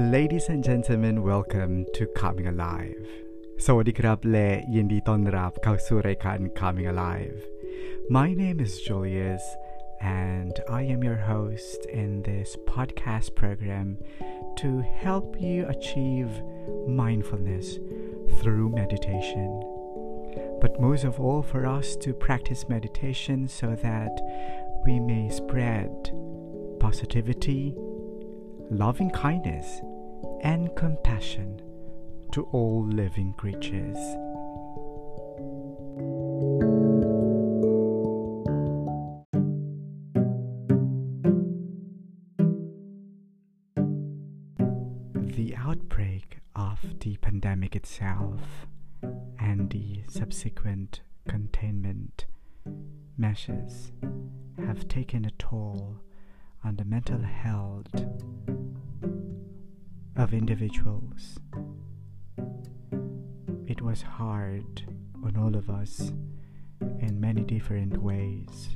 Ladies and gentlemen welcome to Coming Alive สวัสดีครับและยินดีต้อนรับเข้าสู่รายการ Coming Alive My name is Julius and I am your host in this podcast program to help you achieve mindfulness through meditation but most of all for us to practice meditation so that we may spread positivity loving kindness, and compassion to all living creatures. The outbreak of the pandemic itself and the subsequent containment measures have taken a toll on the mental health of individuals. It was hard on all of us in many different ways.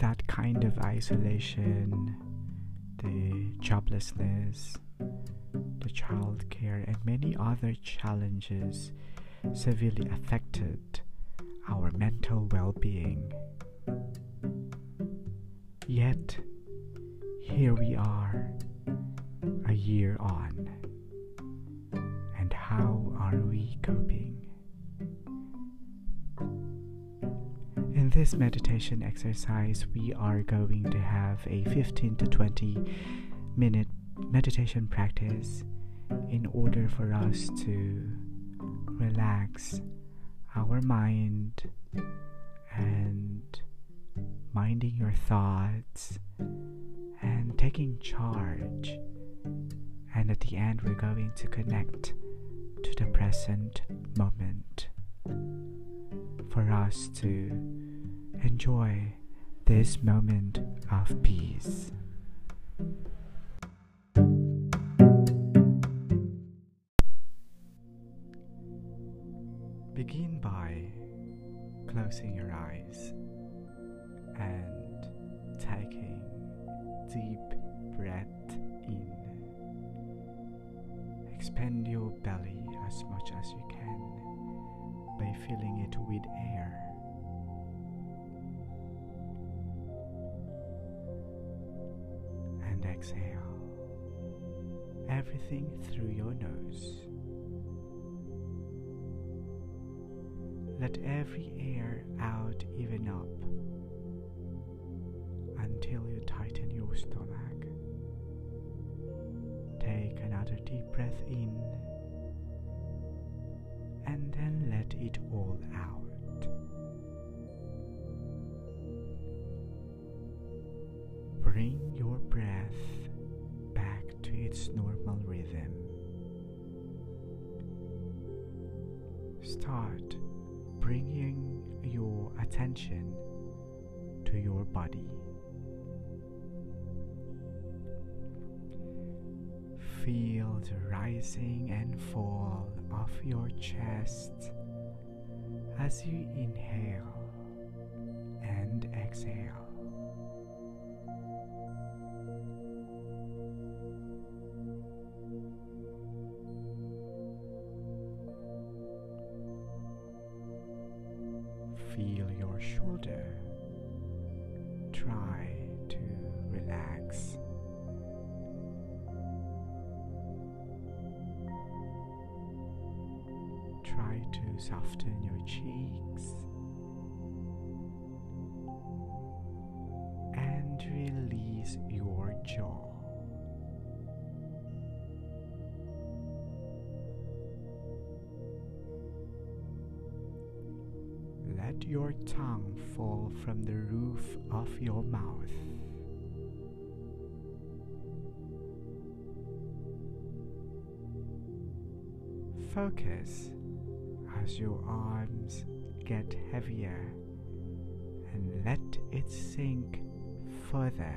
That kind of isolation, the joblessness, the child care, and many other challenges severely affected our mental well being. Yet, here we are, a year on. And how are we coping? In this meditation exercise, we are going to have a 15 to 20 minute meditation practice in order for us to relax our mind and minding your thoughts and taking charge. And at the end, we're going to connect to the present moment for us to enjoy this moment of peace. Begin by closing your eyes and taking deep Expand your belly as much as you can by filling it with air. And exhale everything through your nose. Let every air out even up until you tighten your stomach. Another deep breath in and then let it all out. Bring your breath back to its normal rhythm. Start bringing your attention to your body. Feel the rising and fall of your chest as you inhale and exhale. Feel your shoulder. Try soften your cheeks and release your jaw. Let your tongue fall from the roof of your mouth. Focus as your arms get heavier and let it sink further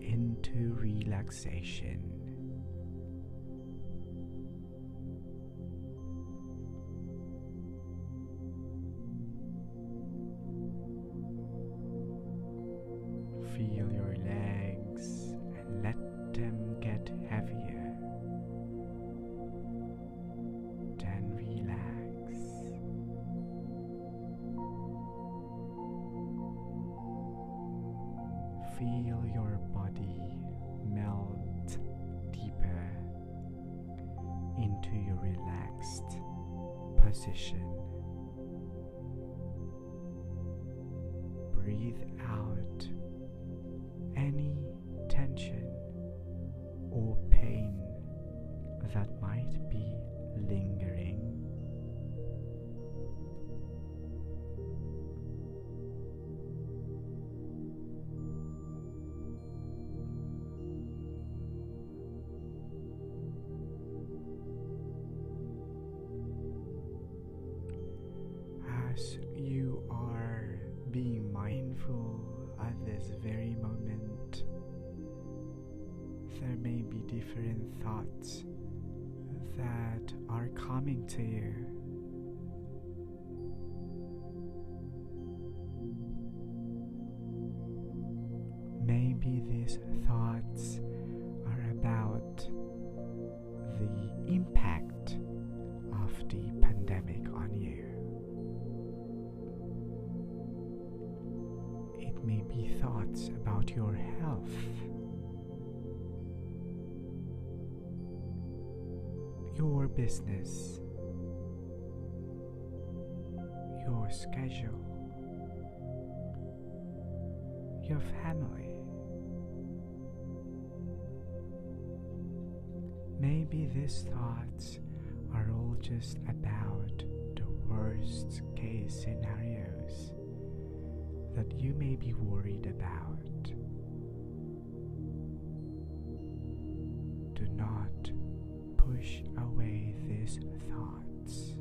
into relaxation. Position. Thoughts that are coming to you. Your business, your schedule, your family. Maybe these thoughts are all just about the worst case scenarios that you may be worried about. Do not push these thoughts.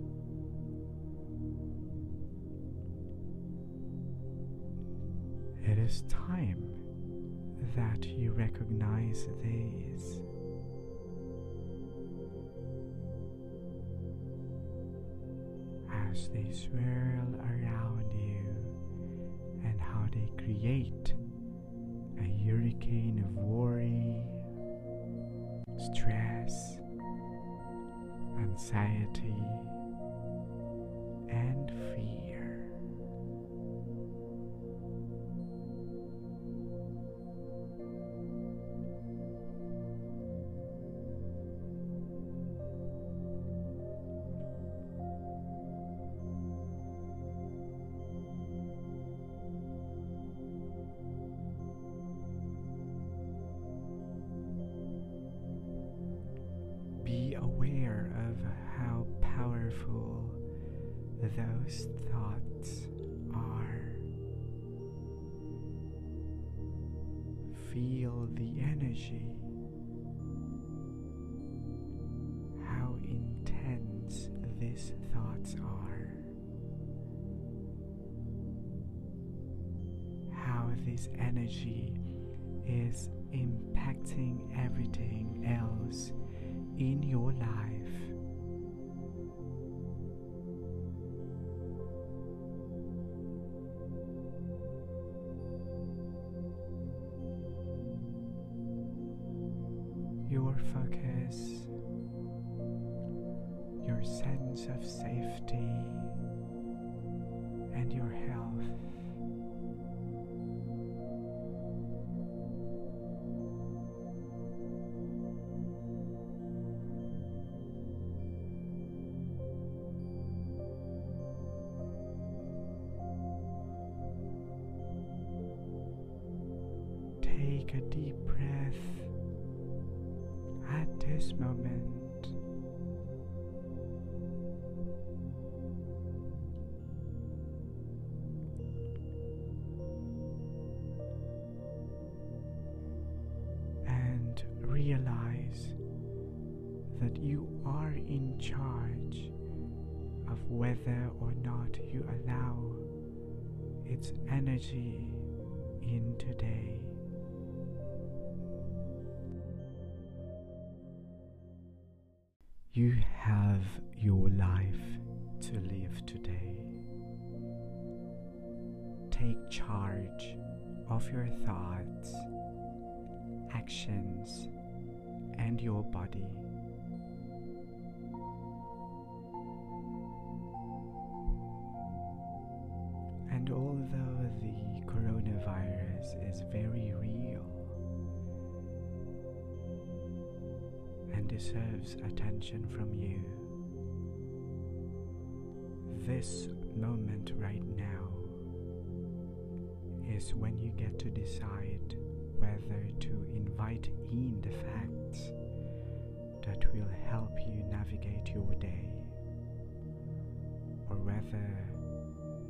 It is time that you recognize these. As they swirl around you and how they create a hurricane of worry, stress, anxiety, and fear. Feel the energy, how intense these thoughts are, how this energy is impacting everything else in your life. Focus, your sense of safety, and your health. Take a deep breath at this moment. And realize that you are in charge of whether or not you allow its energy in today. You have your life to live today. Take charge of your thoughts, actions, and your body. And although the coronavirus is very real, deserves attention from you. This moment right now is when you get to decide whether to invite in the facts that will help you navigate your day or whether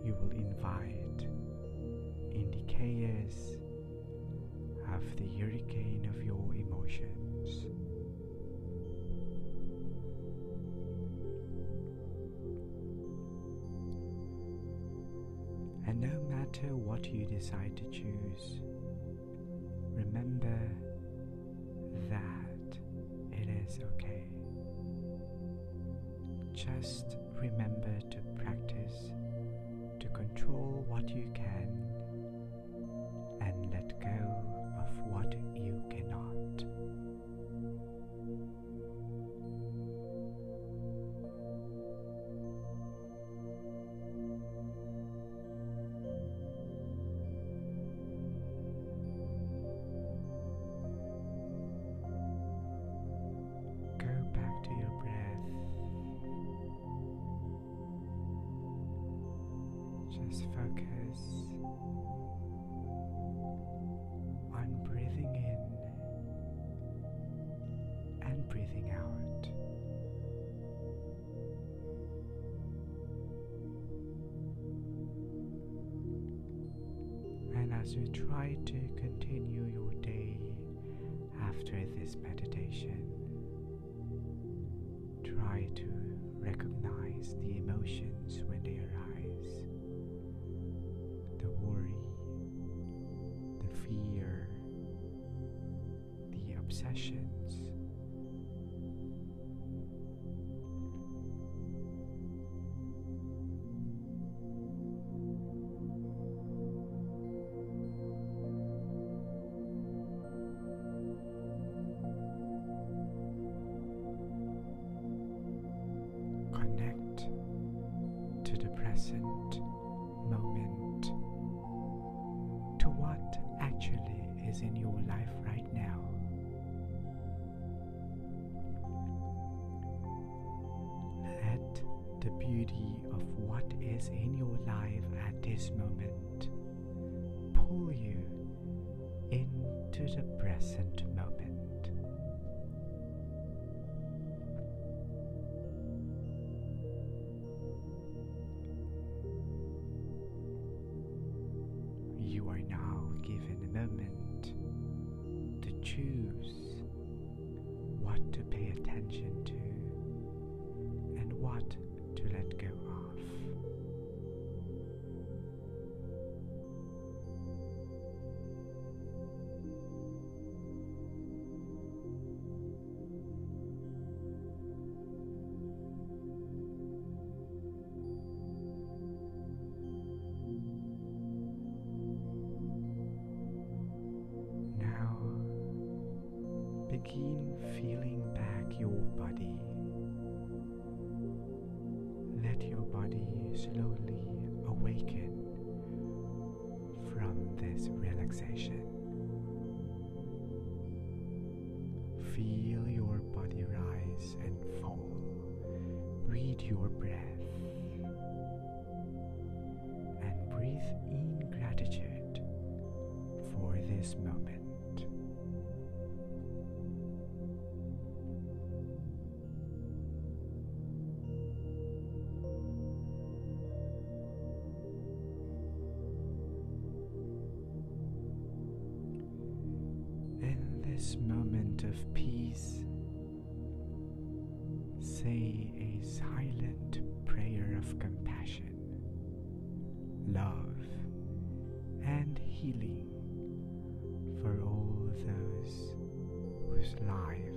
you will invite in the chaos of the hurricane of your emotions. Matter what you decide to choose, remember that it is okay. Just remember to Just focus on breathing in and breathing out. And as you try to continue your day after this meditation, try to recognize the emotions the. Connect to the present beauty of what is in your life at this moment pull you into the present moment. You are now given a moment to choose what to pay attention to and what your body. Let your body slowly awaken from this relaxation. Feel your body rise and fall. Read your breath and breathe in gratitude for this moment. Say a silent prayer of compassion, love, and healing for all those whose lives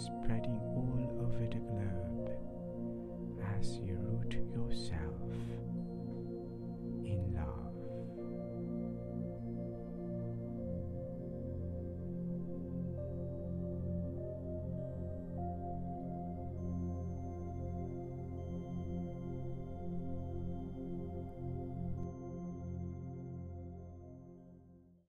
Spread